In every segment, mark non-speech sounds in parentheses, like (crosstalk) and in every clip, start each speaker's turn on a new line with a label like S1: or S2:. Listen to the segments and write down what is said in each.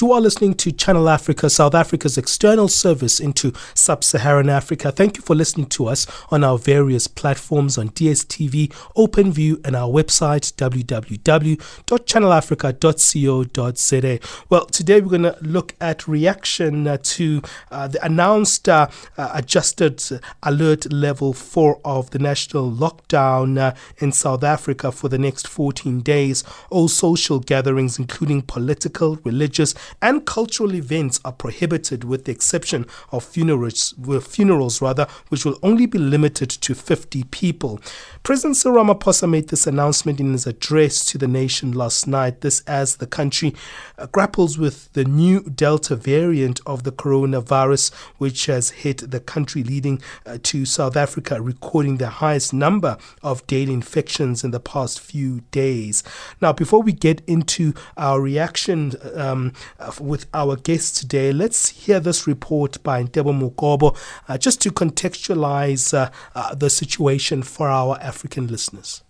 S1: You are listening to Channel Africa, South Africa's external service into sub Saharan Africa. Thank you for listening to us on our various platforms on DSTV, OpenView, and our website, www.channelafrica.co.za. Well, today we're going to look at reaction uh, to uh, the announced uh, uh adjusted alert level 4 of the national lockdown uh, in South Africa for the next 14 days. All social gatherings, including political, religious, and cultural events are prohibited with the exception of funerals, funerals rather, which will only be limited to 50 people. President Cyril Ramaphosa made this announcement in his address to the nation last night. This as the country uh, grapples with the new Delta variant of the coronavirus, which has hit the country, leading uh, to South Africa recording the highest number of daily infections in the past few days. Now, before we get into our reaction um, uh, with our guests today. Let's hear this report by Ntebo Mokobo uh, just to contextualize uh, uh, the situation for our African listeners.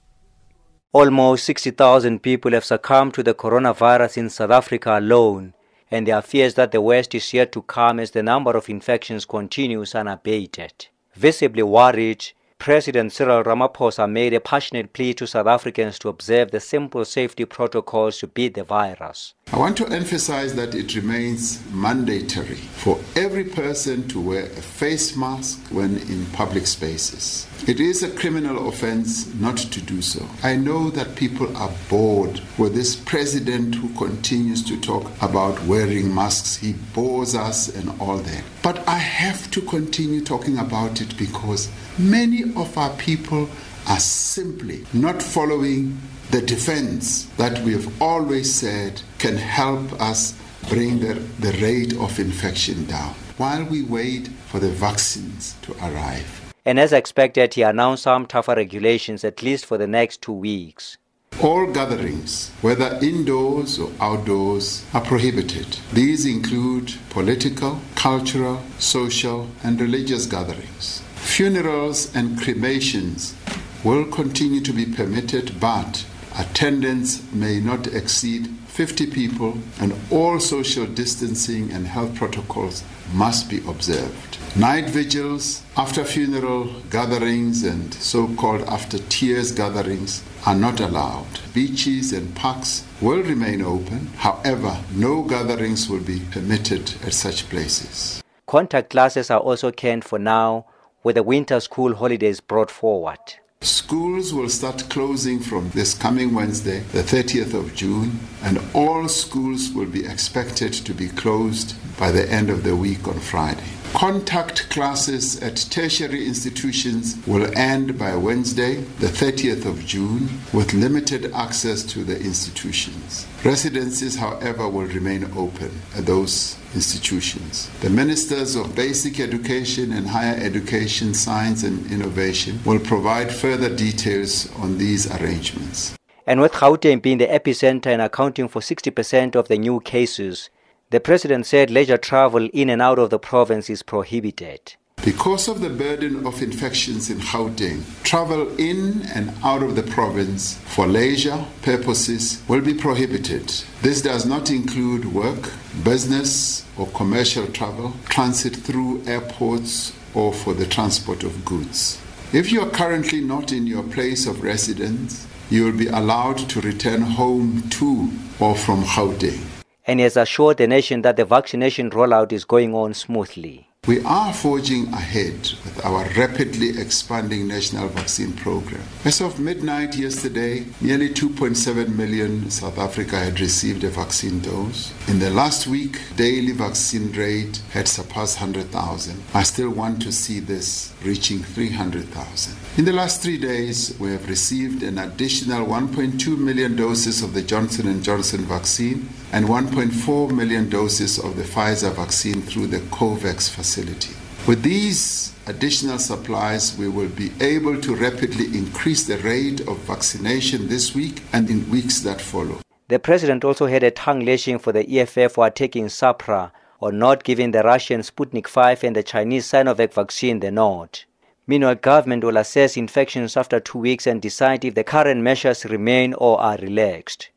S2: Almost 60,000 people have succumbed to the coronavirus in South Africa alone, and there are fears that the worst is yet to come as the number of infections continues unabated. Visibly worried, President Cyril Ramaphosa made a passionate plea to South Africans to observe the simple safety protocols to beat the virus.
S3: I want to emphasize that it remains mandatory for every person to wear a face mask when in public spaces. It is a criminal offense not to do so. I know that people are bored with this president who continues to talk about wearing masks. He bores us and all that. But I have to continue talking about it because many of our people are simply not following the defense that we have always said can help us bring the, the rate of infection down while we wait for the vaccines to arrive.
S2: And as expected, he announced some tougher regulations at least for the next two weeks.
S3: All gatherings, whether indoors or outdoors, are prohibited. These include political, cultural, social, and religious gatherings. Funerals and cremations will continue to be permitted, but attendance may not exceed 50 people, and all social distancing and health protocols must be observed. Night vigils, after funeral gatherings, and so called after tears gatherings are not allowed. Beaches and parks will remain open, however, no gatherings will be permitted at such places.
S2: Contact classes are also canned for now with the winter school holidays brought forward.
S3: Schools will start closing from this coming Wednesday, the 30th of June, and all schools will be expected to be closed by the end of the week on Friday. Contact classes at tertiary institutions will end by Wednesday, the 30th of June, with limited access to the institutions. Residences, however, will remain open at those institutions. The ministers of basic education and higher education, science and innovation will provide further details on these arrangements.
S2: And with Gauteng being the epicenter and accounting for 60% of the new cases, the president said leisure travel in and out of the province is prohibited.
S3: Because of the burden of infections in Gauteng, travel in and out of the province for leisure purposes will be prohibited. This does not include work, business, or commercial travel, transit through airports, or for the transport of goods. If you are currently not in your place of residence, you will be allowed to return home to or from Gauteng
S2: and has assured the nation that the vaccination rollout is going on smoothly.
S3: We are forging ahead with our rapidly expanding national vaccine program. As of midnight yesterday, nearly 2.7 million South Africa had received a vaccine dose. In the last week, daily vaccine rate had surpassed 100,000. I still want to see this reaching 300,000. In the last 3 days, we have received an additional 1.2 million doses of the Johnson & Johnson vaccine and 1.4 million doses of the Pfizer vaccine through the COVAX facility. With these additional supplies, we will be able to rapidly increase the rate of vaccination this week and in weeks that follow.
S2: The president also had a tongue lashing for the EFF for attacking SAHPRA or not giving the Russian Sputnik 5 and the Chinese Sinovac vaccine the nod. Meanwhile, government will assess infections after two weeks and decide if the current measures remain or are relaxed.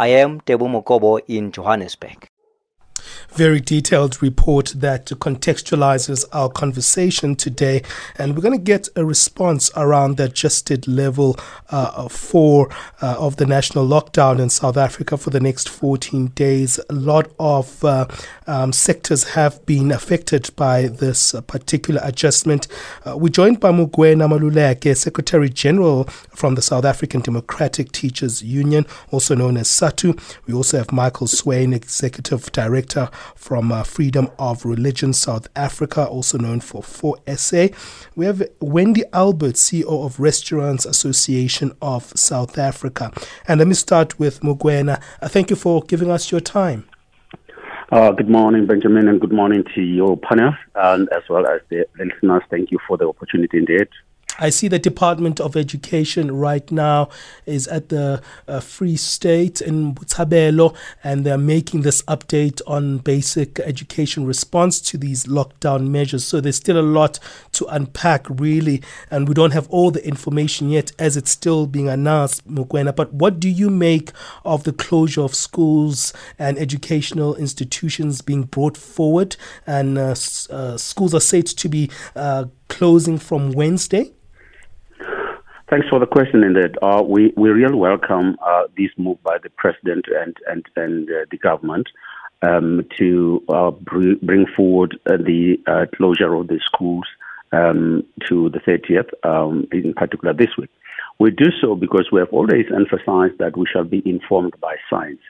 S2: I am Tebu Mokobo in Johannesburg
S1: very detailed report that contextualizes our conversation today. And we're going to get a response around the adjusted level uh, four uh, of the national lockdown in South Africa for the next 14 days. A lot of uh, um, sectors have been affected by this particular adjustment. Uh, we're joined by Mugwena Maluleke, Secretary General from the South African Democratic Teachers Union, also known as SADTU. We also have Michael Swain, Executive Director from uh, Freedom of Religion South Africa, also known for ForSA. We have Wendy Albert, CEO of Restaurants Association of South Africa. And let me start with Mugwena. Uh, thank you for giving us your time.
S4: Uh, good morning, Benjamin, and good morning to your panel, and as well as the listeners. Thank you for the opportunity indeed.
S1: I see the Department of Education right now is at the uh, Free State in Botshabelo, and they're making this update on basic education response to these lockdown measures. So there's still a lot to unpack, really, and we don't have all the information yet as it's still being announced, Mugwena. But what do you make of the closure of schools and educational institutions being brought forward? And uh, uh, schools are said to be uh, closing from Wednesday?
S4: Thanks for the question, Indeed, uh, we we really welcome uh, this move by the president and and and uh, the government um, to uh, br- bring forward uh, the uh, closure of the schools um, to the 30th, um, in particular this week. We do so because we have always emphasized that we shall be informed by science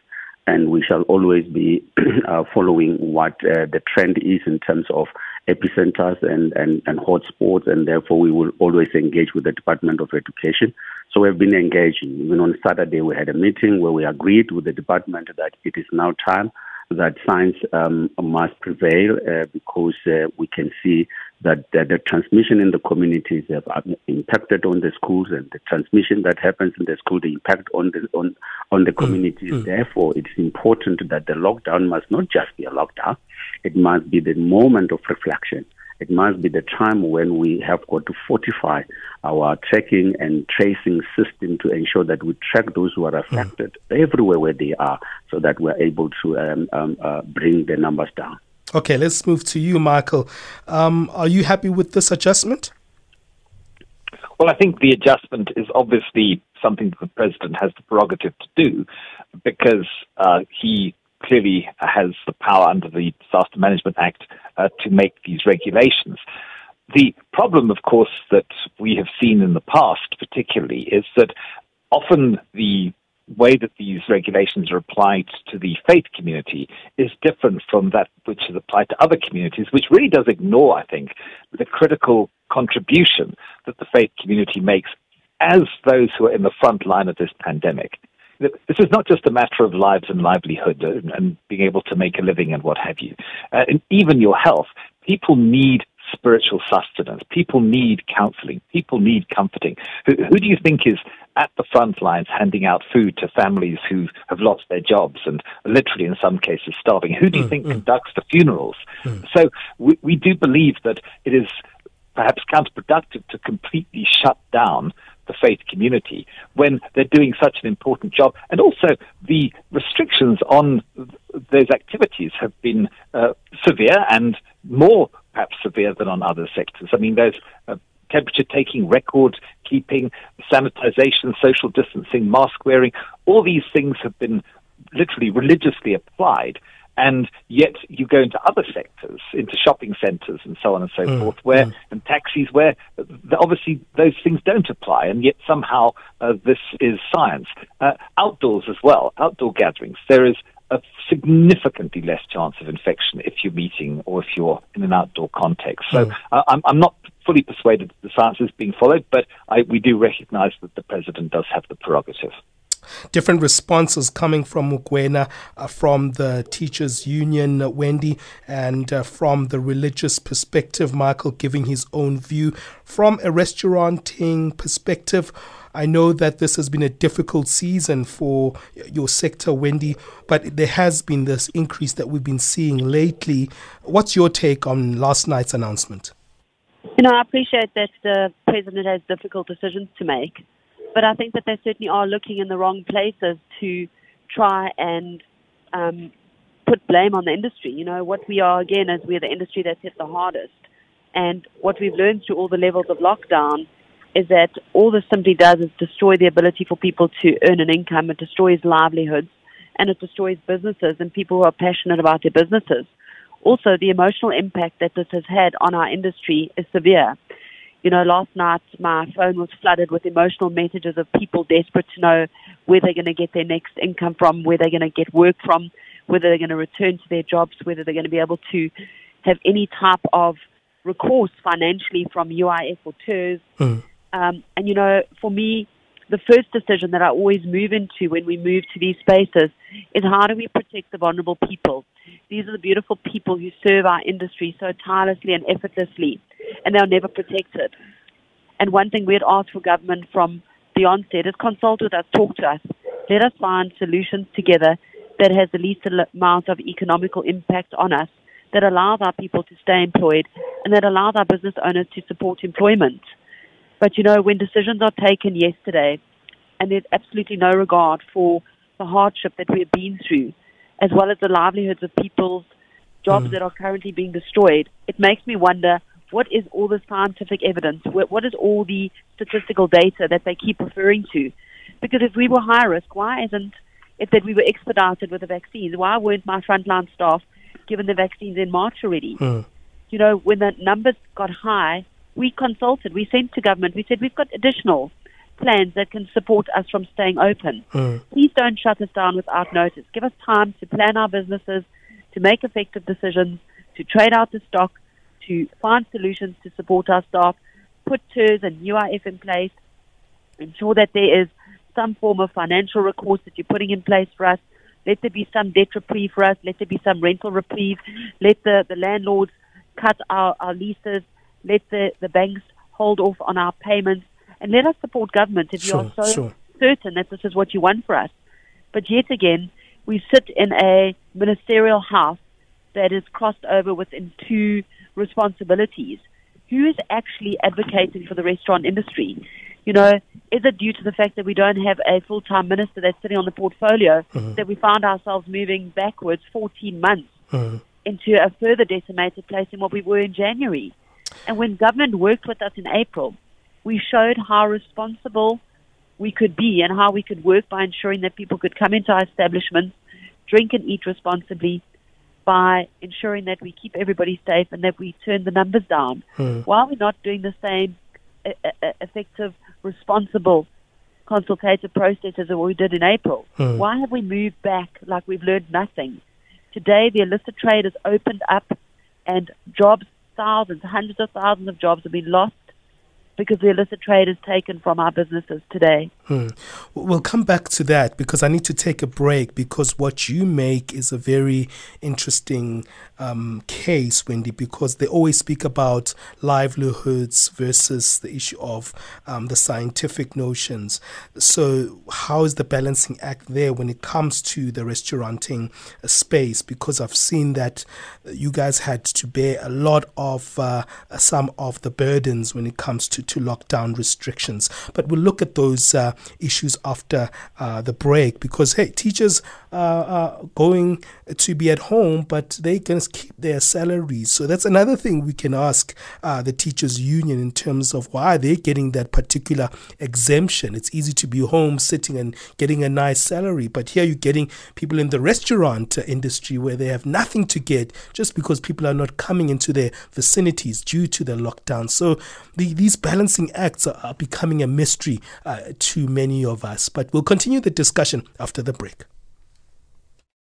S4: and we shall always be (clears throat) following what the trend is in terms of epicenters and, and, and hotspots, and therefore we will always engage with the Department of Education. So we have been engaging. Even on Saturday, we had a meeting where we agreed with the department that it is now time that science um, must prevail uh, because uh, we can see that, that, the transmission in the communities have impacted on the schools and the transmission that happens in the school, the impact on the, on, on the mm, communities. Mm. Therefore, it's important that the lockdown must not just be a lockdown. It must be the moment of reflection it must be the time when we have got to fortify our tracking and tracing system to ensure that we track those who are mm. affected mm. everywhere where they are so that we're able to um, um, uh, bring the numbers down.
S1: Okay, let's move to you, Michael. Um, are you happy with this adjustment?
S5: Well, I think the adjustment is obviously something that the president has the prerogative to do because uh, he clearly has the power under the Disaster Management Act uh, to make these regulations. The problem, of course, that we have seen in the past, particularly, is that often the way that these regulations are applied to the faith community is different from that which is applied to other communities, which really does ignore, I think, the critical contribution that the faith community makes as those who are in the front line of this pandemic this is not just a matter of lives and livelihood and, and being able to make a living and what have you. Uh, and even your health. People need spiritual sustenance. People need counseling. People need comforting. Who, who, do you think is at the front lines handing out food to families who have lost their jobs and literally in some cases starving? Who do you mm, think mm. conducts the funerals? Mm. So we, we do believe that it is perhaps counterproductive to completely shut down the faith community when they're doing such an important job. And also, the restrictions on those activities have been uh, severe and more perhaps severe than on other sectors. I mean, there's uh, temperature taking, record keeping, sanitization, social distancing, mask wearing. All these things have been literally religiously applied. And yet you go into other sectors, into shopping centres and so on and so mm, forth, where mm. and taxis, where obviously those things don't apply, and yet somehow uh, this is science. Uh, outdoors as well, outdoor gatherings, there is a significantly less chance of infection if you're meeting or if you're in an outdoor context. So mm. uh, I'm, I'm not fully persuaded that the science is being followed, but I, we do recognise that the president does have the prerogative.
S1: Different responses coming from Mugwena, uh, from the teachers' union, Wendy, and uh, from the religious perspective, Michael giving his own view. From a restauranting perspective, I know that this has been a difficult season for your sector, Wendy, but there has been this increase that we've been seeing lately. What's your take on last night's announcement?
S6: You know, I appreciate that the president has difficult decisions to make, but I think that they certainly are looking in the wrong places to try and um, put blame on the industry. You know, what we are again is we're the industry that's hit the hardest. And what we've learned through all the levels of lockdown is that all this simply does is destroy the ability for people to earn an income. It destroys livelihoods and it destroys businesses and people who are passionate about their businesses. Also, the emotional impact that this has had on our industry is severe. You know, last night my phone was flooded with emotional messages of people desperate to know where they're going to get their next income from, where they're going to get work from, whether they're going to return to their jobs, whether they're going to be able to have any type of recourse financially from UIF or TERS. Mm. Um, and, you know, for me, the first decision that I always move into when we move to these spaces is how do we protect the vulnerable people? These are the beautiful people who serve our industry so tirelessly and effortlessly, and they're never protected. And one thing we had asked for government from the onset is consult with us, talk to us. Let us find solutions together that has the least amount of economical impact on us, that allows our people to stay employed, and that allows our business owners to support employment. But you know, when decisions are taken yesterday and there's absolutely no regard for the hardship that we've been through, as well as the livelihoods of people's jobs mm. that are currently being destroyed, it makes me wonder what is all the scientific evidence? What is all the statistical data that they keep referring to? Because if we were high risk, why isn't it that we were expedited with the vaccines? Why weren't my frontline staff given the vaccines in March already? Mm. You know, when the numbers got high, we consulted, we sent to government, we said we've got additional plans that can support us from staying open. Mm. Please don't shut us down without notice. Give us time to plan our businesses, to make effective decisions, to trade out the stock, to find solutions to support our staff, put TERS and UIF in place, ensure that there is some form of financial recourse that you're putting in place for us. Let there be some debt reprieve for us. Let there be some rental reprieve. Let the, the landlords cut our, our leases let the, the banks hold off on our payments, and let us support government if sure, you are so sure. certain that this is what you want for us. But yet again, we sit in a ministerial house that is crossed over within two responsibilities. Who is actually advocating for the restaurant industry? You know, is it due to the fact that we don't have a full time minister that's sitting on the portfolio mm-hmm. that we found ourselves moving backwards 14 months mm-hmm. into a further decimated place than what we were in January? And when government worked with us in April, we showed how responsible we could be and how we could work by ensuring that people could come into our establishments, drink and eat responsibly, by ensuring that we keep everybody safe and that we turn the numbers down. Hmm. Why are we not doing the same effective, responsible consultative processes that we did in April? Hmm. Why have we moved back like we've learned nothing? Today, the illicit trade has opened up and jobs thousands, hundreds of thousands of jobs have been lost because the illicit trade is taken from our businesses today.
S1: Hmm. We'll come back to that because I need to take a break because what you make is a very interesting um, case, Wendy, because they always speak about livelihoods versus the issue of um, the scientific notions. So, how is the balancing act there when it comes to the restauranting space? Because I've seen that you guys had to bear a lot of uh, some of the burdens when it comes to, to lockdown restrictions. But we'll look at those uh, issues after uh, the break because, hey, teachers are going to be at home, but they can keep their salaries. So that's another thing we can ask uh, the teachers union in terms of why they're getting that particular exemption. It's easy to be home sitting and getting a nice salary, but here you're getting people in the restaurant industry where they have nothing to get just because people are not coming into their vicinities due to the lockdown. So the, these balancing acts are, are becoming a mystery uh, to many of us. But we'll continue the discussion after the break.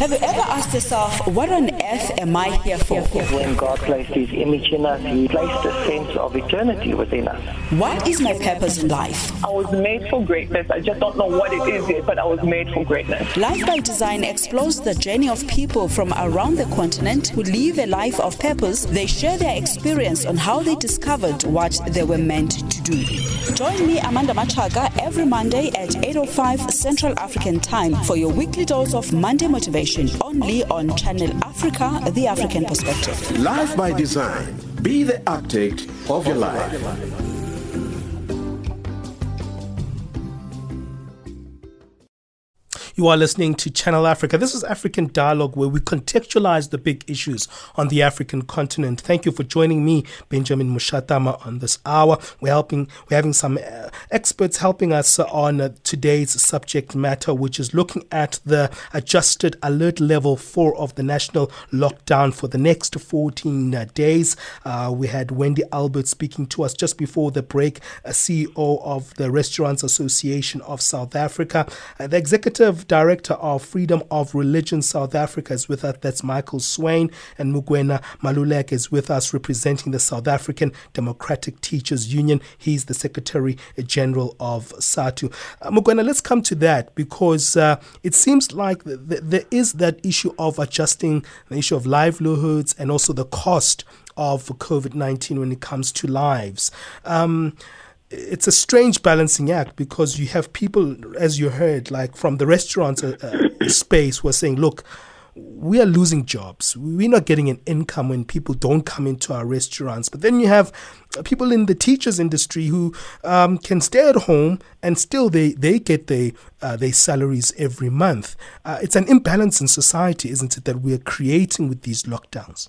S7: Have you ever asked yourself, what on earth am I here for?
S8: When God placed His image in us, He placed a sense of eternity within us.
S7: What is my purpose in life?
S9: I was made for greatness. I just don't know what it is yet, but I was made for greatness.
S7: Life by Design explores the journey of people from around the continent who live a life of purpose. They share their experience on how they discovered what they were meant to do. Join me, Amanda Machaga, every Monday at 8.05 Central African Time for your weekly dose of Monday motivation only on Channel Africa, the African perspective.
S10: Life by Design. Be the architect of your life.
S1: You are listening to Channel Africa. This is African Dialogue, where we contextualize the big issues on the African continent. Thank you for joining me, Benjamin Mushatama, on this hour. We're helping, we're having some uh, experts helping us on uh, today's subject matter, which is looking at the adjusted alert level four of the national lockdown for the next 14 uh, days. Uh, we had Wendy Albert speaking to us just before the break, CEO of the Restaurants Association of South Africa. Uh, the executive Director of Freedom of Religion South Africa is with us. That's Michael Swain. And Mugwena Maluleke is with us representing the South African Democratic Teachers Union. He's the Secretary General of SADTU. Uh, Mugwena, let's come to that because uh, it seems like th- th- there is that issue of adjusting the issue of livelihoods and also the cost of COVID 19 when it comes to lives. Um, it's a strange balancing act because you have people, as you heard, like from the restaurant uh, uh, (coughs) space, who are saying, look, we are losing jobs. We're not getting an income when people don't come into our restaurants. But then you have people in the teachers industry who um, can stay at home and still they, they get their, uh, their salaries every month. Uh, it's an imbalance in society, isn't it, that we are creating with these lockdowns?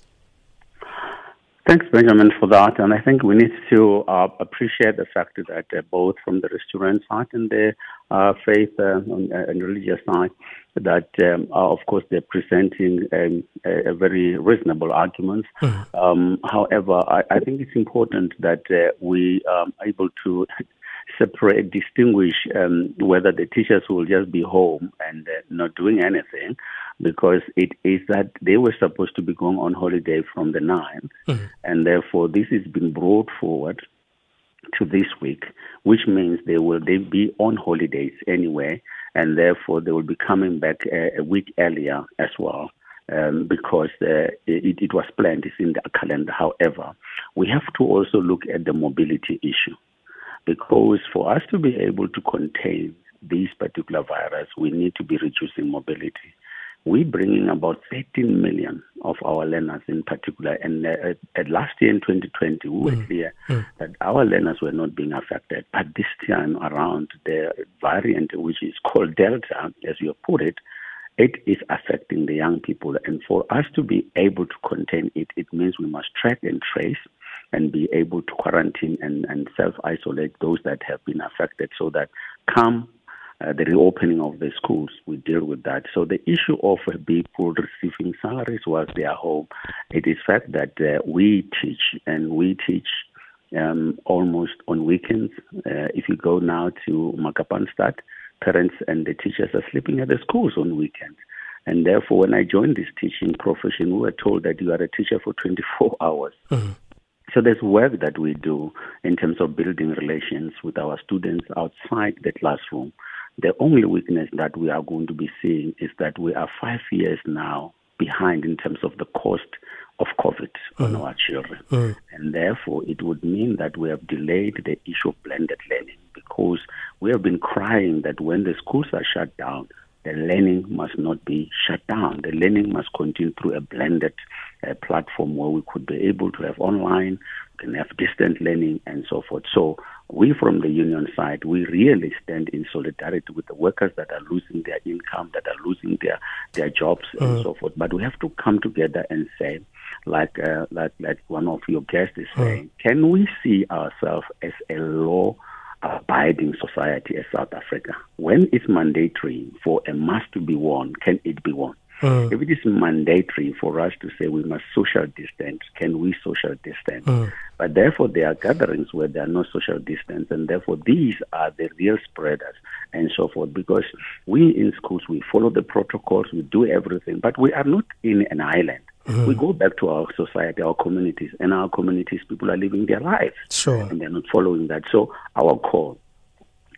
S4: Thanks, Benjamin, for that. And I think we need to uh, appreciate the fact that uh, both from the restaurant side and the uh, faith uh, and religious side, that um, of course they're presenting um, a, a, very reasonable arguments. Mm-hmm. Um, however, I, I, think it's important that uh, we are able to separate, distinguish um, whether the teachers will just be home and uh, not doing anything because it is that they were supposed to be going on holiday from the 9th, mm-hmm. and therefore this has been brought forward to this week, which means they will they be on holidays anyway, and therefore they will be coming back a, a week earlier as well. Um, because uh, it, it, was planned, it's in the calendar. However, we have to also look at the mobility issue because for us to be able to contain this particular virus, we need to be reducing mobility we're bringing about 13 million of our learners in particular. And uh, at last year in 2020, we were mm. clear mm. that our learners were not being affected. But this time around, the variant, which is called Delta, as you put it, it is affecting the young people. And for us to be able to contain it, it means we must track and trace and be able to quarantine and, and self isolate those that have been affected so that come uh, the reopening of the schools, we deal with that. So the issue of uh, people receiving salaries while they are home, it is fact that uh, we teach and we teach um, almost on weekends. Uh, if you go now to Makapanstad, parents and the teachers are sleeping at the schools on weekends. And therefore, when I joined this teaching profession, we were told that you are a teacher for 24 (laughs) hours. Mm-hmm. So there's work that we do in terms of building relations with our students outside the classroom the only weakness that we are going to be seeing is that we are five years now behind in terms of the cost of COVID mm. on our children. Mm. And therefore, it would mean that we have delayed the issue of blended learning because we have been crying that when the schools are shut down, the learning must not be shut down. The learning must continue through a blended uh, platform where we could be able to have online, we can have distant learning, and so forth. So we from the union side, we really stand in solidarity with the workers that are losing their income, that are losing their, their jobs mm. and so forth. But we have to come together and say, like uh, like like one of your guests is mm. saying, can we see ourselves as a law abiding society as South Africa? When it's mandatory for a mask to be worn, can it be worn? Mm. If it is mandatory for us to say we must social distance, can we social distance? Mm. But therefore, there are gatherings where there are no social distance, and therefore, these are the real spreaders and so forth. Because we in schools, we follow the protocols, we do everything, but we are not in an island. Mm-hmm. We go back to our society, our communities, and our communities, people are living their lives.
S1: Sure.
S4: And they're not following that. So, our call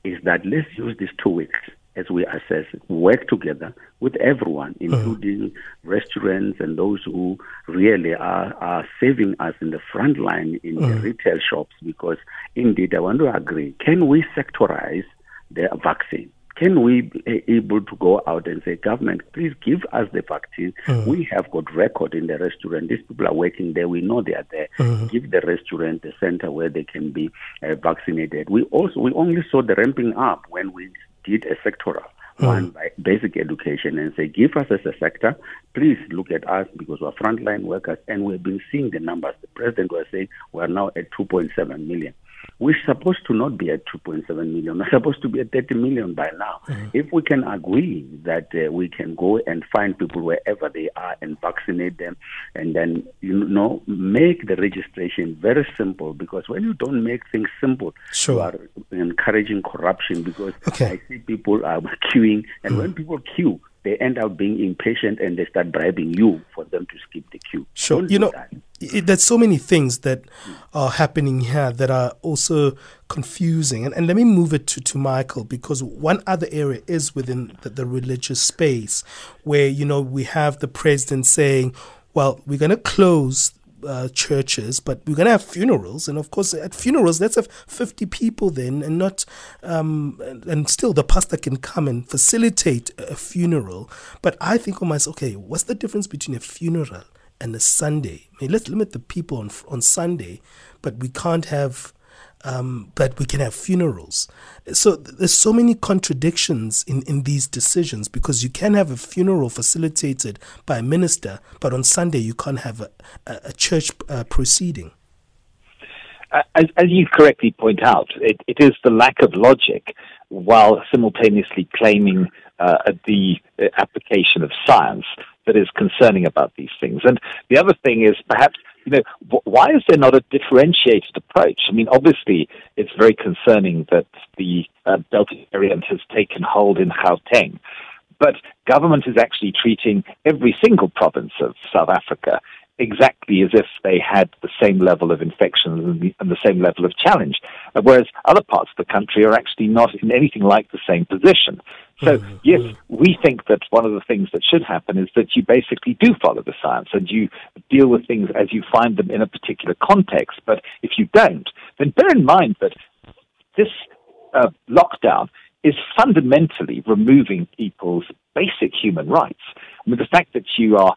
S4: is that let's use these two weeks as we assess, work together with everyone, mm-hmm. including mm-hmm. restaurants and those who really are, are saving us in the front line in mm-hmm. the retail shops. Because indeed, I want to agree, can we sectorize the vaccine? Can we be able to go out and say, government, please give us the vaccine? Mm-hmm. We have got record in the restaurant. These people are working there. We know they are there. Mm-hmm. Give the restaurant the center where they can be uh, vaccinated. We also we only saw the ramping up when we did a sectoral mm. one by basic education and say, give us as a sector, please look at us because we're frontline workers and we've been seeing the numbers. The president was saying we're now at 2.7 million. We're supposed to not be at 2.7 million. We're supposed to be at 30 million by now. Mm-hmm. If we can agree that uh, we can go and find people wherever they are and vaccinate them, and then you know make the registration very simple. Because when you don't make things simple,
S1: sure.
S4: you are encouraging corruption. Because
S1: okay.
S4: I see people are (laughs) queuing, and mm when people queue, they end up being impatient and they start bribing you for them to skip the queue.
S1: Sure.
S4: Don't
S1: you know,
S4: that.
S1: it, there's so many things that are happening here that are also confusing. And, and let me move it to, to Michael because one other area is within the, the religious space where, you know, we have the president saying, well, we're going to close uh, churches, but we're going to have funerals. And of course, at funerals, let's have 50 people then, and not, um, and, still the pastor can come and facilitate a funeral. But I think of myself, okay, what's the difference between a funeral and a Sunday? I mean, let's limit the people on, on Sunday, but we can't have um, but we can have funerals. So there's so many contradictions in, in these decisions because you can have a funeral facilitated by a minister, but on Sunday you can't have a, a church uh, proceeding.
S5: As, as, you correctly point out, it, it is the lack of logic while simultaneously claiming uh, the application of science that is concerning about these things. And the other thing is perhaps you know, why is there not a differentiated approach? I mean, obviously, it's very concerning that the uh, Delta variant has taken hold in Gauteng, but government is actually treating every single province of South Africa exactly as if they had the same level of infection and the, and the same level of challenge, whereas other parts of the country are actually not in anything like the same position. So, mm-hmm. yes, we think that one of the things that should happen is that you basically do follow the science and you deal with things as you find them in a particular context. But if you don't, then bear in mind that this uh, lockdown is fundamentally removing people's basic human rights. I mean, the fact that you are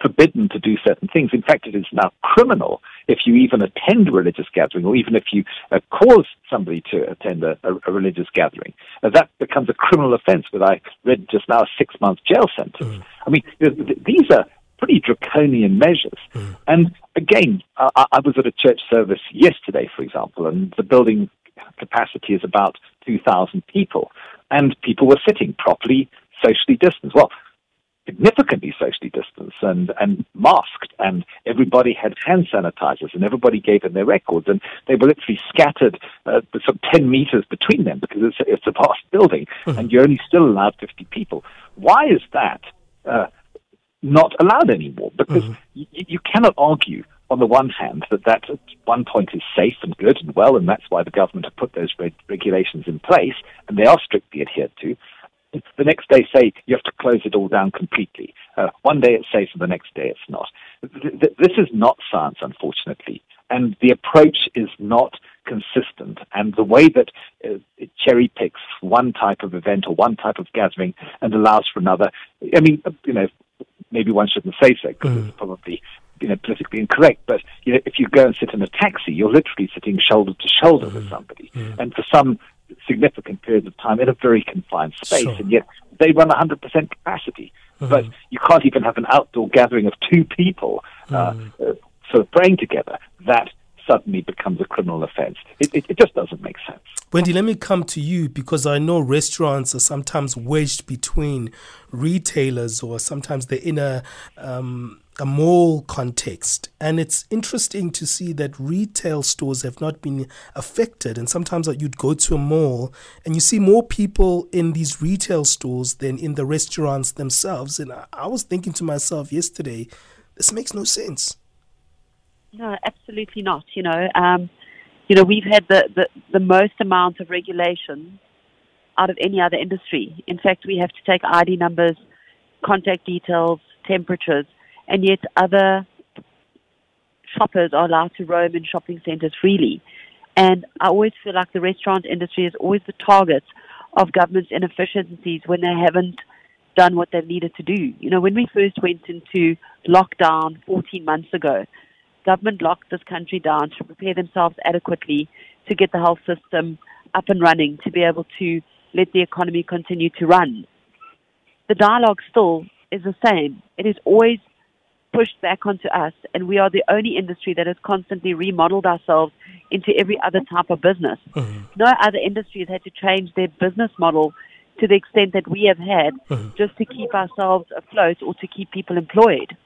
S5: forbidden to do certain things. In fact, it is now criminal if you even attend a religious gathering or even if you uh, cause somebody to attend a, a, a religious gathering. Uh, that becomes a criminal offense with, I read just now, a six month jail sentence. Mm. I mean, th- th- these are pretty draconian measures. Mm. And again, I-, I was at a church service yesterday, for example, and the building capacity is about 2,000 people. And people were sitting properly, socially distanced. Well, significantly socially distanced and, and masked, and everybody had hand sanitizers, and everybody gave them their records, and they were literally scattered uh, some 10 meters between them because it's, it's a vast building, mm-hmm. and you're only still allowed 50 people. Why is that uh, not allowed anymore? Because mm-hmm. y- you cannot argue on the one hand, that that at one point is safe and good and well, and that's why the government have put those reg- regulations in place, and they are strictly adhered to the next day say you have to close it all down completely. Uh, one day it's safe and the next day it's not. This is not science, unfortunately, and the approach is not consistent. And the way that uh, it cherry picks one type of event or one type of gathering and allows for another, I mean, uh, you know, maybe one shouldn't say so because mm. it's probably you know, politically incorrect, but you know, if you go and sit in a taxi, you're literally sitting shoulder to shoulder mm with somebody. mm And for some significant periods of time in a very confined space, sure. and yet they run 100% capacity. Mm-hmm. But you can't even have an outdoor gathering of two people uh, mm. uh, sort of praying together. That suddenly becomes a criminal offence. It, it, it just doesn't make sense.
S1: Wendy, let me come to you because I know restaurants are sometimes wedged between retailers or sometimes they're in a um, a mall context. And it's interesting to see that retail stores have not been affected. And sometimes you'd go to a mall and you see more people in these retail stores than in the restaurants themselves. And I, I was thinking to myself yesterday, this makes no sense.
S6: No, absolutely not. You know, um, you know, we've had the, the, the most amount of regulation out of any other industry. In fact, we have to take ID numbers, contact details, temperatures and yet other shoppers are allowed to roam in shopping centres freely. And I always feel like the restaurant industry is always the target of government's inefficiencies when they haven't done what they've needed to do. You know, when we first went into lockdown 14 months ago, government locked this country down to prepare themselves adequately to get the health system up and running, to be able to let the economy continue to run. The dialogue still is the same. It is always pushed back onto us, and we are the only industry that has constantly remodeled ourselves into every other type of business. Mm-hmm. No other industry has had to change their business model to the extent that we have had mm-hmm. just to keep ourselves afloat or to keep people employed.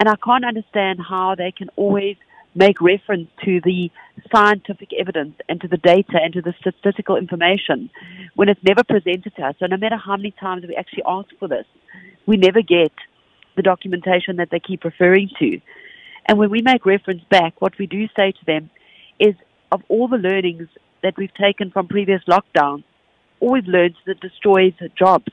S6: And I can't understand how they can always make reference to the scientific evidence and to the data and to the statistical information when it's never presented to us. So no matter how many times we actually ask for this, we never get the documentation that they keep referring to. And when we make reference back, what we do say to them is of all the learnings that we've taken from previous lockdowns, all we've learned is it destroys jobs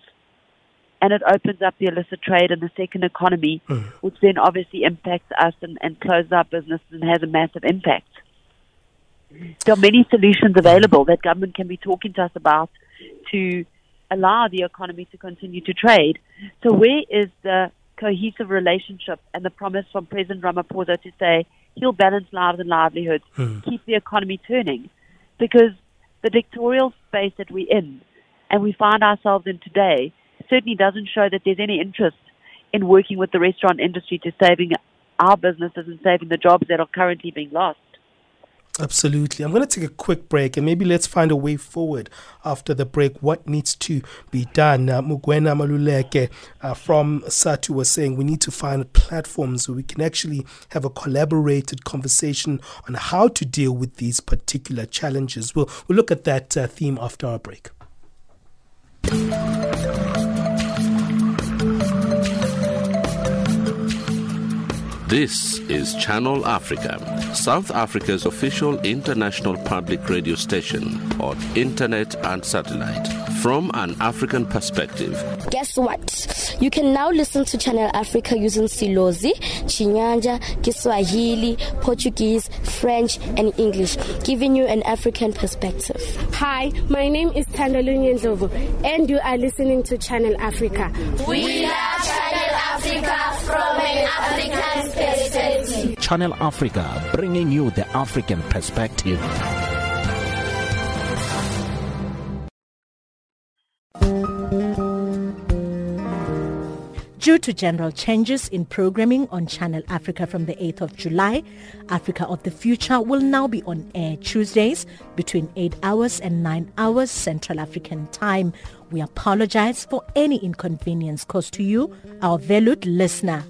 S6: and it opens up the illicit trade and the second economy, mm. which then obviously impacts us and, and closes our businesses and has a massive impact. There are many solutions available that government can be talking to us about to allow the economy to continue to trade. So where is the cohesive relationship and the promise from President Ramaphosa to say he'll balance lives and livelihoods, hmm. keep the economy turning. Because the dictatorial space that we're in and we find ourselves in today certainly doesn't show that there's any interest in working with the restaurant industry to saving our businesses and saving the jobs that are currently being lost.
S1: Absolutely. I'm going to take a quick break and maybe let's find a way forward after the break. What needs to be done? Uh, Mugwena Maluleke uh, from SADTU was saying we need to find platforms where we can actually have a collaborated conversation on how to deal with these particular challenges. We'll, we'll look at that uh, theme after our break.
S11: This is Channel Africa, South Africa's official international public radio station on internet and satellite. From an African perspective.
S12: Guess what? You can now listen to Channel Africa using Silozi, Chinyanja, Kiswahili, Portuguese, French, and English, giving you an African perspective.
S13: Hi, my name is Tandalunye Ndlovu, and you are listening to Channel Africa.
S14: We are Channel Africa from an African perspective.
S15: Channel Africa, bringing you the African perspective.
S16: Due to general changes in programming on Channel Africa from the 8th of July, Africa of the Future will now be on air Tuesdays between 8 hours and 9 hours Central African Time. We apologize for any inconvenience caused to you, our valued listener.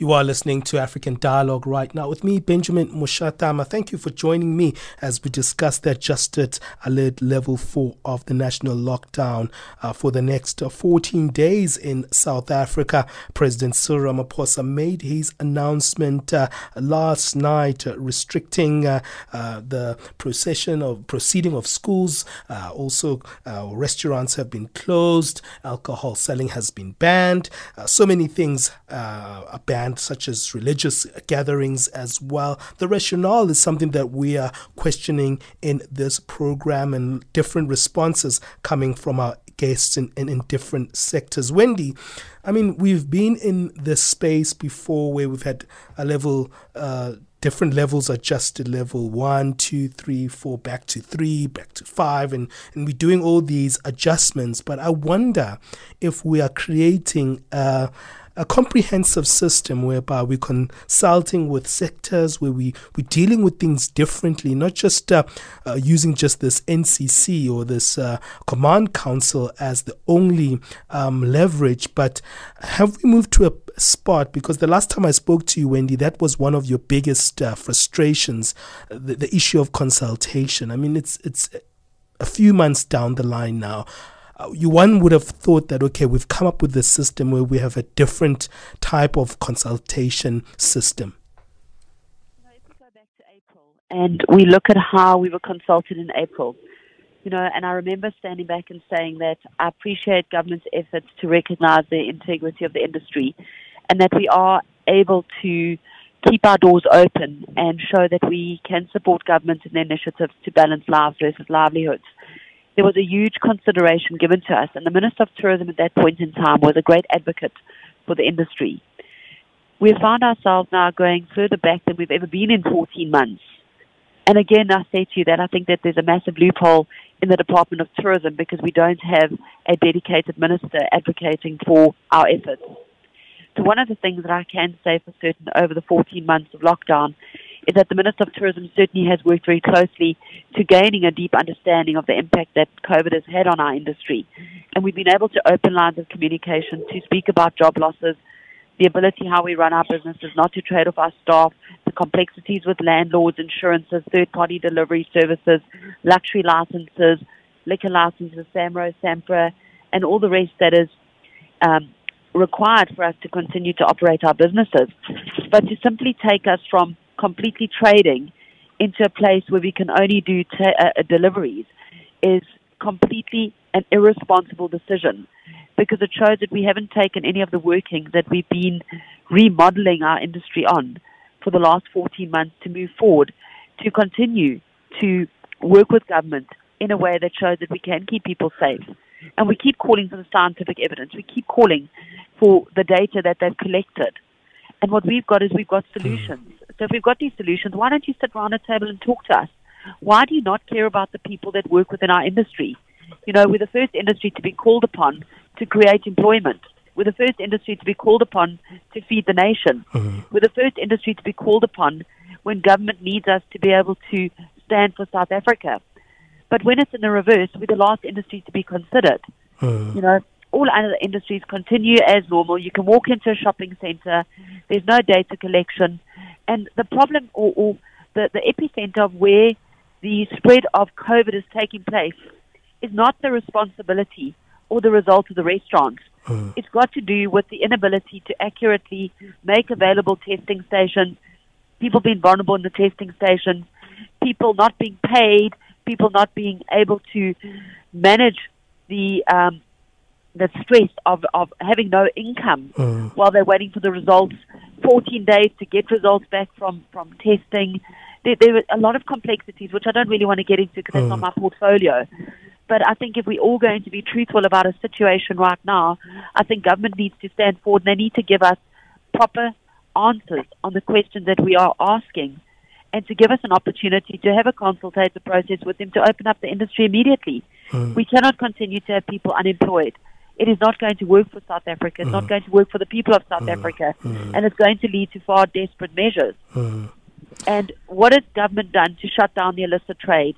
S1: You are listening to African Dialogue right now with me, Benjamin Mushatama. Thank you for joining me as we discuss the adjusted alert level 4 of the national lockdown uh, for the next uh, 14 days in South Africa. President Cyril Ramaphosa made his announcement uh, last night uh, restricting uh, uh, the procession of proceeding of schools. also, restaurants have been closed. Alcohol selling has been banned. so many things are banned such as religious gatherings as well. The rationale is something that we are questioning in this program and different responses coming from our guests in, in, in different sectors. Wendy, I mean, we've been in this space before where we've had a level uh, different levels adjusted level one, two, three, four, back to three, back to five, and, and we're doing all these adjustments. But I wonder if we are creating a, a comprehensive system whereby we're consulting with sectors, where we, we're dealing with things differently, not just uh, uh, using just this NCC or this uh, command council as the only um, leverage, but have we moved to a spot? Because the last time I spoke to you, Wendy, that was one of your biggest uh, frustrations, the, the issue of consultation. I mean, it's it's a few months down the line now. Uh, you one would have thought that okay, we've come up with a system where we have a different type of consultation system.
S6: And we look at how we were consulted in April you know, and I remember standing back and saying that I appreciate government's efforts to recognize the integrity of the industry and that we are able to keep our doors open and show that we can support government in their initiatives to balance lives versus livelihoods. There was a huge consideration given to us, and the Minister of Tourism at that point in time was a great advocate for the industry. We have found ourselves now going further back than we've ever been in 14 months. And again, I say to you that I think that there's a massive loophole in the Department of Tourism because we don't have a dedicated minister advocating for our efforts. So one of the things that I can say for certain over the 14 months of lockdown is that the Minister of Tourism certainly has worked very closely to gaining a deep understanding of the impact that COVID has had on our industry. And we've been able to open lines of communication to speak about job losses, the ability how we run our businesses, not to trade off our staff, the complexities with landlords, insurances, third-party delivery services, luxury licenses, liquor licenses, SAMRO, SAMPRA, and all the rest that is um, required for us to continue to operate our businesses. But to simply take us from completely trading into a place where we can only do ta- uh, deliveries is completely an irresponsible decision because it shows that we haven't taken any of the working that we've been remodeling our industry on for the last 14 months to move forward, to continue to work with government in a way that shows that we can keep people safe. And we keep calling for the scientific evidence. We keep calling for the data that they've collected. And what we've got is we've got solutions. So if we've got these solutions, why don't you sit around a table and talk to us? Why do you not care about the people that work within our industry? You know, we're the first industry to be called upon to create employment. We're the first industry to be called upon to feed the nation. Mm-hmm. We're the first industry to be called upon when government needs us to be able to stand for South Africa. But when it's in the reverse, we're the last industry to be considered. Mm-hmm. You know, all other industries continue as normal. You can walk into a shopping center. There's no data collection. And the problem or, or the, the epicenter of where the spread of COVID is taking place is not the responsibility or the result of the restaurants. Mm. It's got to do with the inability to accurately make available testing stations, people being vulnerable in the testing stations, people not being paid, people not being able to manage the um, the stress of, of having no income mm. while they're waiting for the results, 14 days to get results back from, from testing. There, there are a lot of complexities, which I don't really want to get into because mm. that's not my portfolio. But I think if we're all going to be truthful about a situation right now, I think government needs to stand forward and they need to give us proper answers on the questions that we are asking and to give us an opportunity to have a consultative process with them to open up the industry immediately. Mm. We cannot continue to have people unemployed. It is not going to work for South Africa. It's mm. not going to work for the people of South mm. Africa. Mm. And it's going to lead to far desperate measures. Mm. And what has government done to shut down the illicit trade?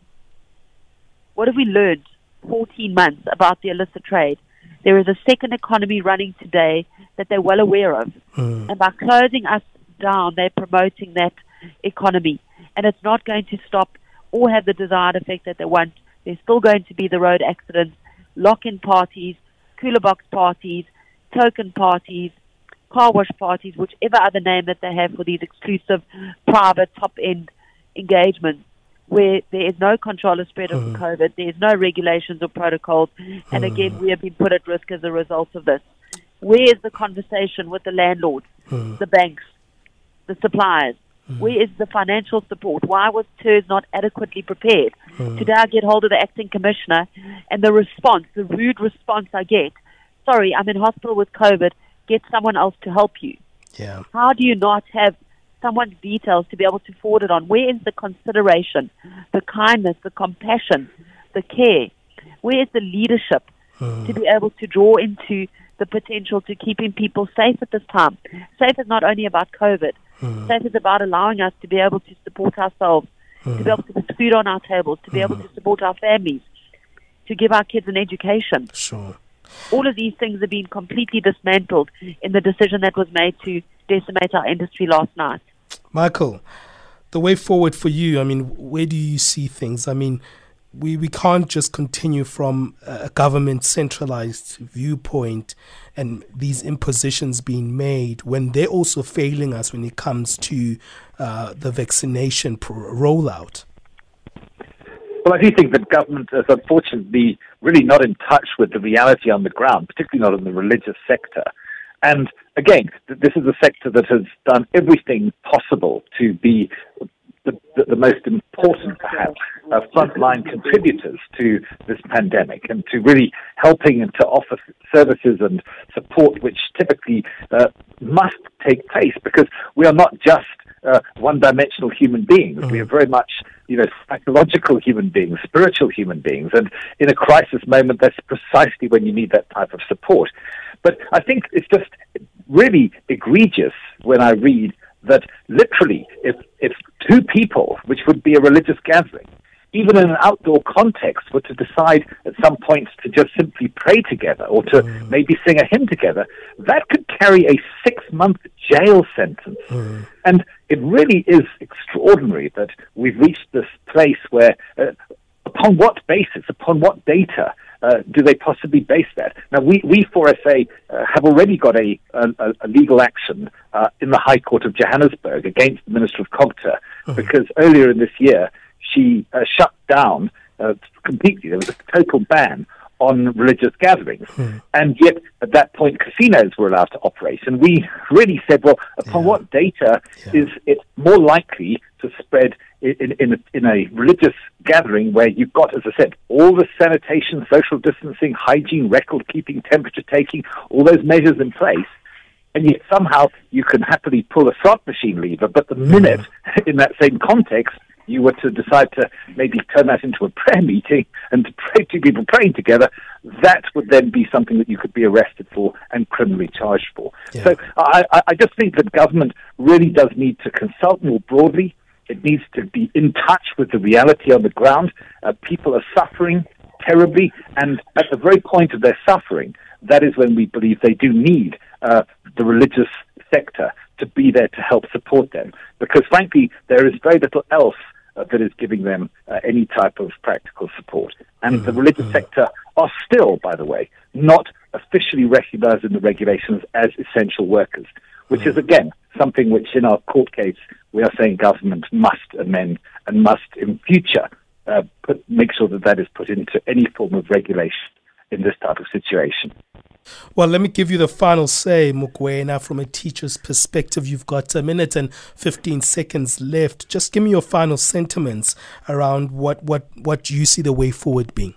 S6: What have we learned 14 months about the illicit trade. There is a second economy running today that they're well aware of. Mm. And by closing us down, they're promoting that economy. And it's not going to stop or have the desired effect that they want. There's still going to be the road accidents, lock in parties, cooler box parties, token parties, car wash parties, whichever other name that they have for these exclusive, private, top end engagements where there is no control of spread of mm. COVID, there is no regulations or protocols, and mm. again, we have been put at risk as a result of this. Where is the conversation with the landlords, mm. the banks, the suppliers? Where is the financial support? Why was TERS not adequately prepared? Today I get hold of the acting commissioner, and the response, the rude response I get, sorry, I'm in hospital with COVID, get someone else to help you.
S1: Yeah.
S6: How do you not have someone's details to be able to forward it on. Where is the consideration, the kindness, the compassion, the care? Where is the leadership mm. to be able to draw into the potential to keeping people safe at this time. Safe is not only about COVID.
S1: Hmm.
S6: Is about allowing us to be able to support ourselves, to be able to put food on our tables, to be able to support our families, to give our kids an education.
S1: Sure.
S6: All of these things have been completely dismantled in the decision that was made to decimate our industry last night.
S1: Michael, the way forward for you, I mean, where do you see things? I mean, we, we can't just continue from a government centralized viewpoint and these impositions being made when they're also failing us when it comes to uh, the vaccination rollout.
S5: Well, I do think that government is unfortunately really not in touch with the reality on the ground, particularly not in the religious sector. And again, this is a sector that has done everything possible to be the, the, the most important, perhaps, uh, frontline contributors to this pandemic and to really helping and to offer services and support which typically uh, must take place because we are not just uh, one-dimensional human beings. We are very much, you know, psychological human beings, spiritual human beings, and in a crisis moment, that's precisely when you need that type of support. But I think it's just really egregious when I read that literally, if if two people, which would be a religious gathering, even in an outdoor context, were to decide at some point to just simply pray together or to maybe sing a hymn together, that could carry a six month jail sentence. And it really is extraordinary that we've reached this place where, uh, upon what basis, upon what data, uh, do they possibly base that? Now, we, we ForSA uh, have already got a, a, a legal action uh, in the High Court of Johannesburg against the Minister of Culture because earlier in this year she uh, shut down uh, completely. There was a total ban on religious gatherings. And yet, at that point, casinos were allowed to operate. And we really said, well, upon what data is it more likely to spread in, in, in, a, in a religious gathering where you've got, as I said, all the sanitation, social distancing, hygiene, record keeping, temperature taking, all those measures in place? And yet somehow you can happily pull a slot machine lever, but the mm. minute (laughs) in that same context you were to decide to maybe turn that into a (laughs) prayer meeting and to pray two people praying together, that would then be something that you could be arrested for and criminally charged for. So I, I- I just think that government really does need to consult more broadly. It needs to be in touch with the reality on the ground. Uh, people are suffering terribly, and at the very point of their suffering, that is when we believe they do need uh, the religious sector to be there to help support them. Because frankly, there is very little else uh, that is giving them uh, any type of practical support. And the religious sector are still, by the way, not officially recognized in the regulations as essential workers, which is again something which in our court case we are saying government must amend and must in future uh, put, make sure that that is put into any form of regulation in this type of situation.
S1: Well, let me give you the final say, Mugwena, from a teacher's perspective. You've got a minute and 15 seconds left. Just give me your final sentiments around what, what, what you see the way forward being.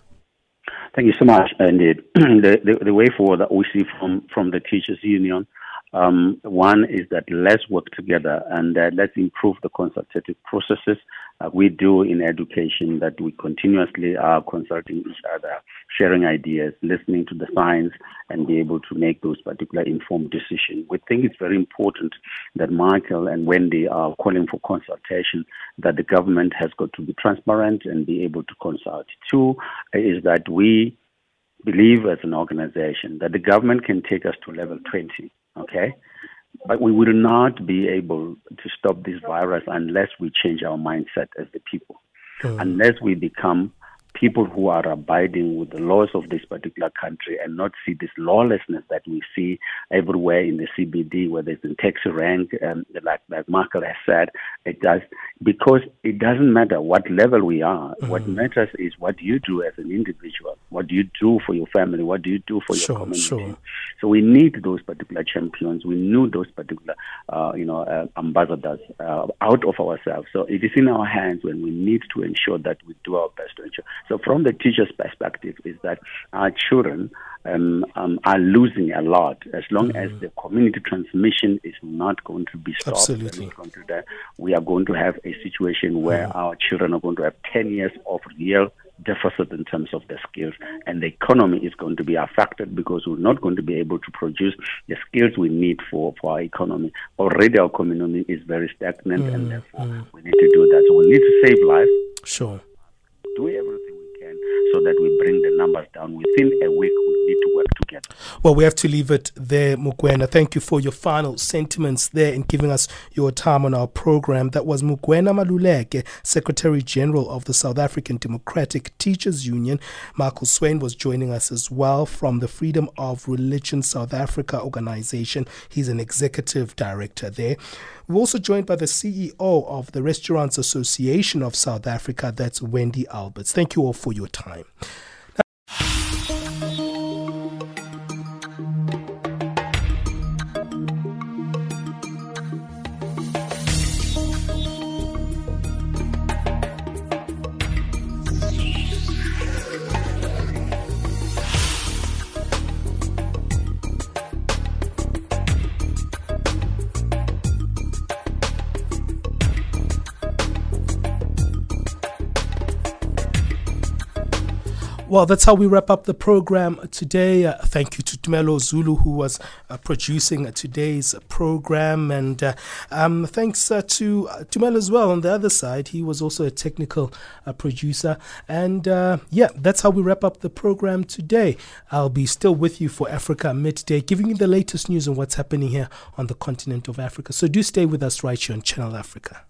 S4: Thank you so much. Indeed, (clears throat) the, the the way forward that we see from from the teachers union, um, one is that let's work together and uh, let's improve the consultative processes uh, we do in education. That we continuously are consulting each other, sharing ideas, listening to the science, and be able to make those particular informed decisions. We think it's very important that Michael and Wendy are calling for consultation. That the government has got to be transparent and be able to consult. Two is that we believe as an organization that the government can take us to level 20, okay? But we will not be able to stop this virus unless we change our mindset as the people, hmm. unless we become people who are abiding with the laws of this particular country and not see this lawlessness that we see everywhere in the CBD, whether it's in taxi rank, um, like, like Michael has said, it does, because it doesn't matter what level we are. What matters is what you do as an individual. What do you do for your family? What do you do for
S1: Sure,
S4: your community?
S1: sure.
S4: So we need those particular champions. We need those particular, uh, you know, uh, ambassadors uh, out of ourselves. So it is in our hands when we need to ensure that we do our best to ensure. So from the teacher's perspective, is that our children um, um, are losing a lot as long as the community transmission is not going to be stopped.
S1: Absolutely.
S4: it's to that, we are going to have a situation where our children are going to have 10 years of real deficit in terms of the skills, and the economy is going to be affected because we're not going to be able to produce the skills we need for, for our economy. Already, our economy is very stagnant, mm, and therefore mm. we need to do that. So we need to save lives.
S1: Sure.
S4: Do everything so that we bring the numbers down within a week. We need to work together.
S1: Well, we have to leave it there, Mugwena. Thank you for your final sentiments there and giving us your time on our program. That was Mugwena Maluleke, Secretary General of the South African Democratic Teachers Union. Michael Swain was joining us as well from the Freedom of Religion South Africa organization. He's an executive director there. We're also joined by the CEO of the Restaurants Association of South Africa, that's Wendy Alberts. Thank you all for your time. Well, that's how we wrap up the program today. Uh, thank you to Tumelo Zulu, who was uh, producing today's program. And uh, um, thanks uh, to uh, Tumelo as well on the other side. He was also a technical uh, producer. And yeah, that's how we wrap up the program today. I'll be still with you for Africa Midday, giving you the latest news on what's happening here on the continent of Africa. So do stay with us right here on Channel Africa.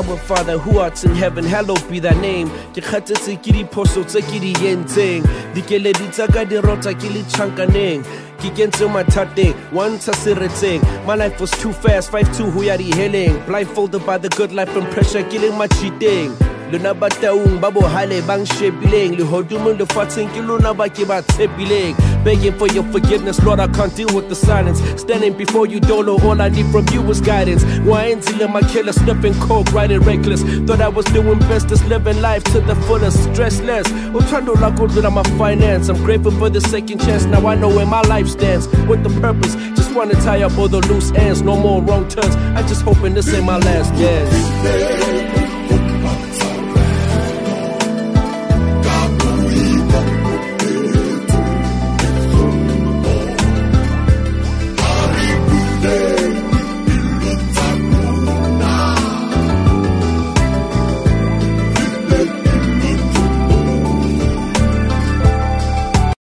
S17: Our Father who art in heaven, hallowed be thy name. Ke kgatsetse ke diphoso tse ke di yentseng. Dikeledi tsa ka di rota ke le tjhankaneng. Ke kentse mathateng, one ntsha seretseng. My life was too fast, 5-2 ho ya diheleng. Blindfolded by the good life and pressure, ke leng machiteng lona ba taung ba bohale bang shebileng lehodimo lefatsheng ke lona ba ke ba tshepileng begging for your forgiveness lord i can't deal with the silence. Standing before you dolo all i need from you is guidance. Why until my killer sniffing coke riding reckless? Thought i was doing best just living life to the fullest stressless. Uthando lakho dlula my finance? I'm grateful for the second chance now i know where my life stands. With the purpose just want to tie up all the loose ends. No more wrong turns i just hoping this ain't my last dance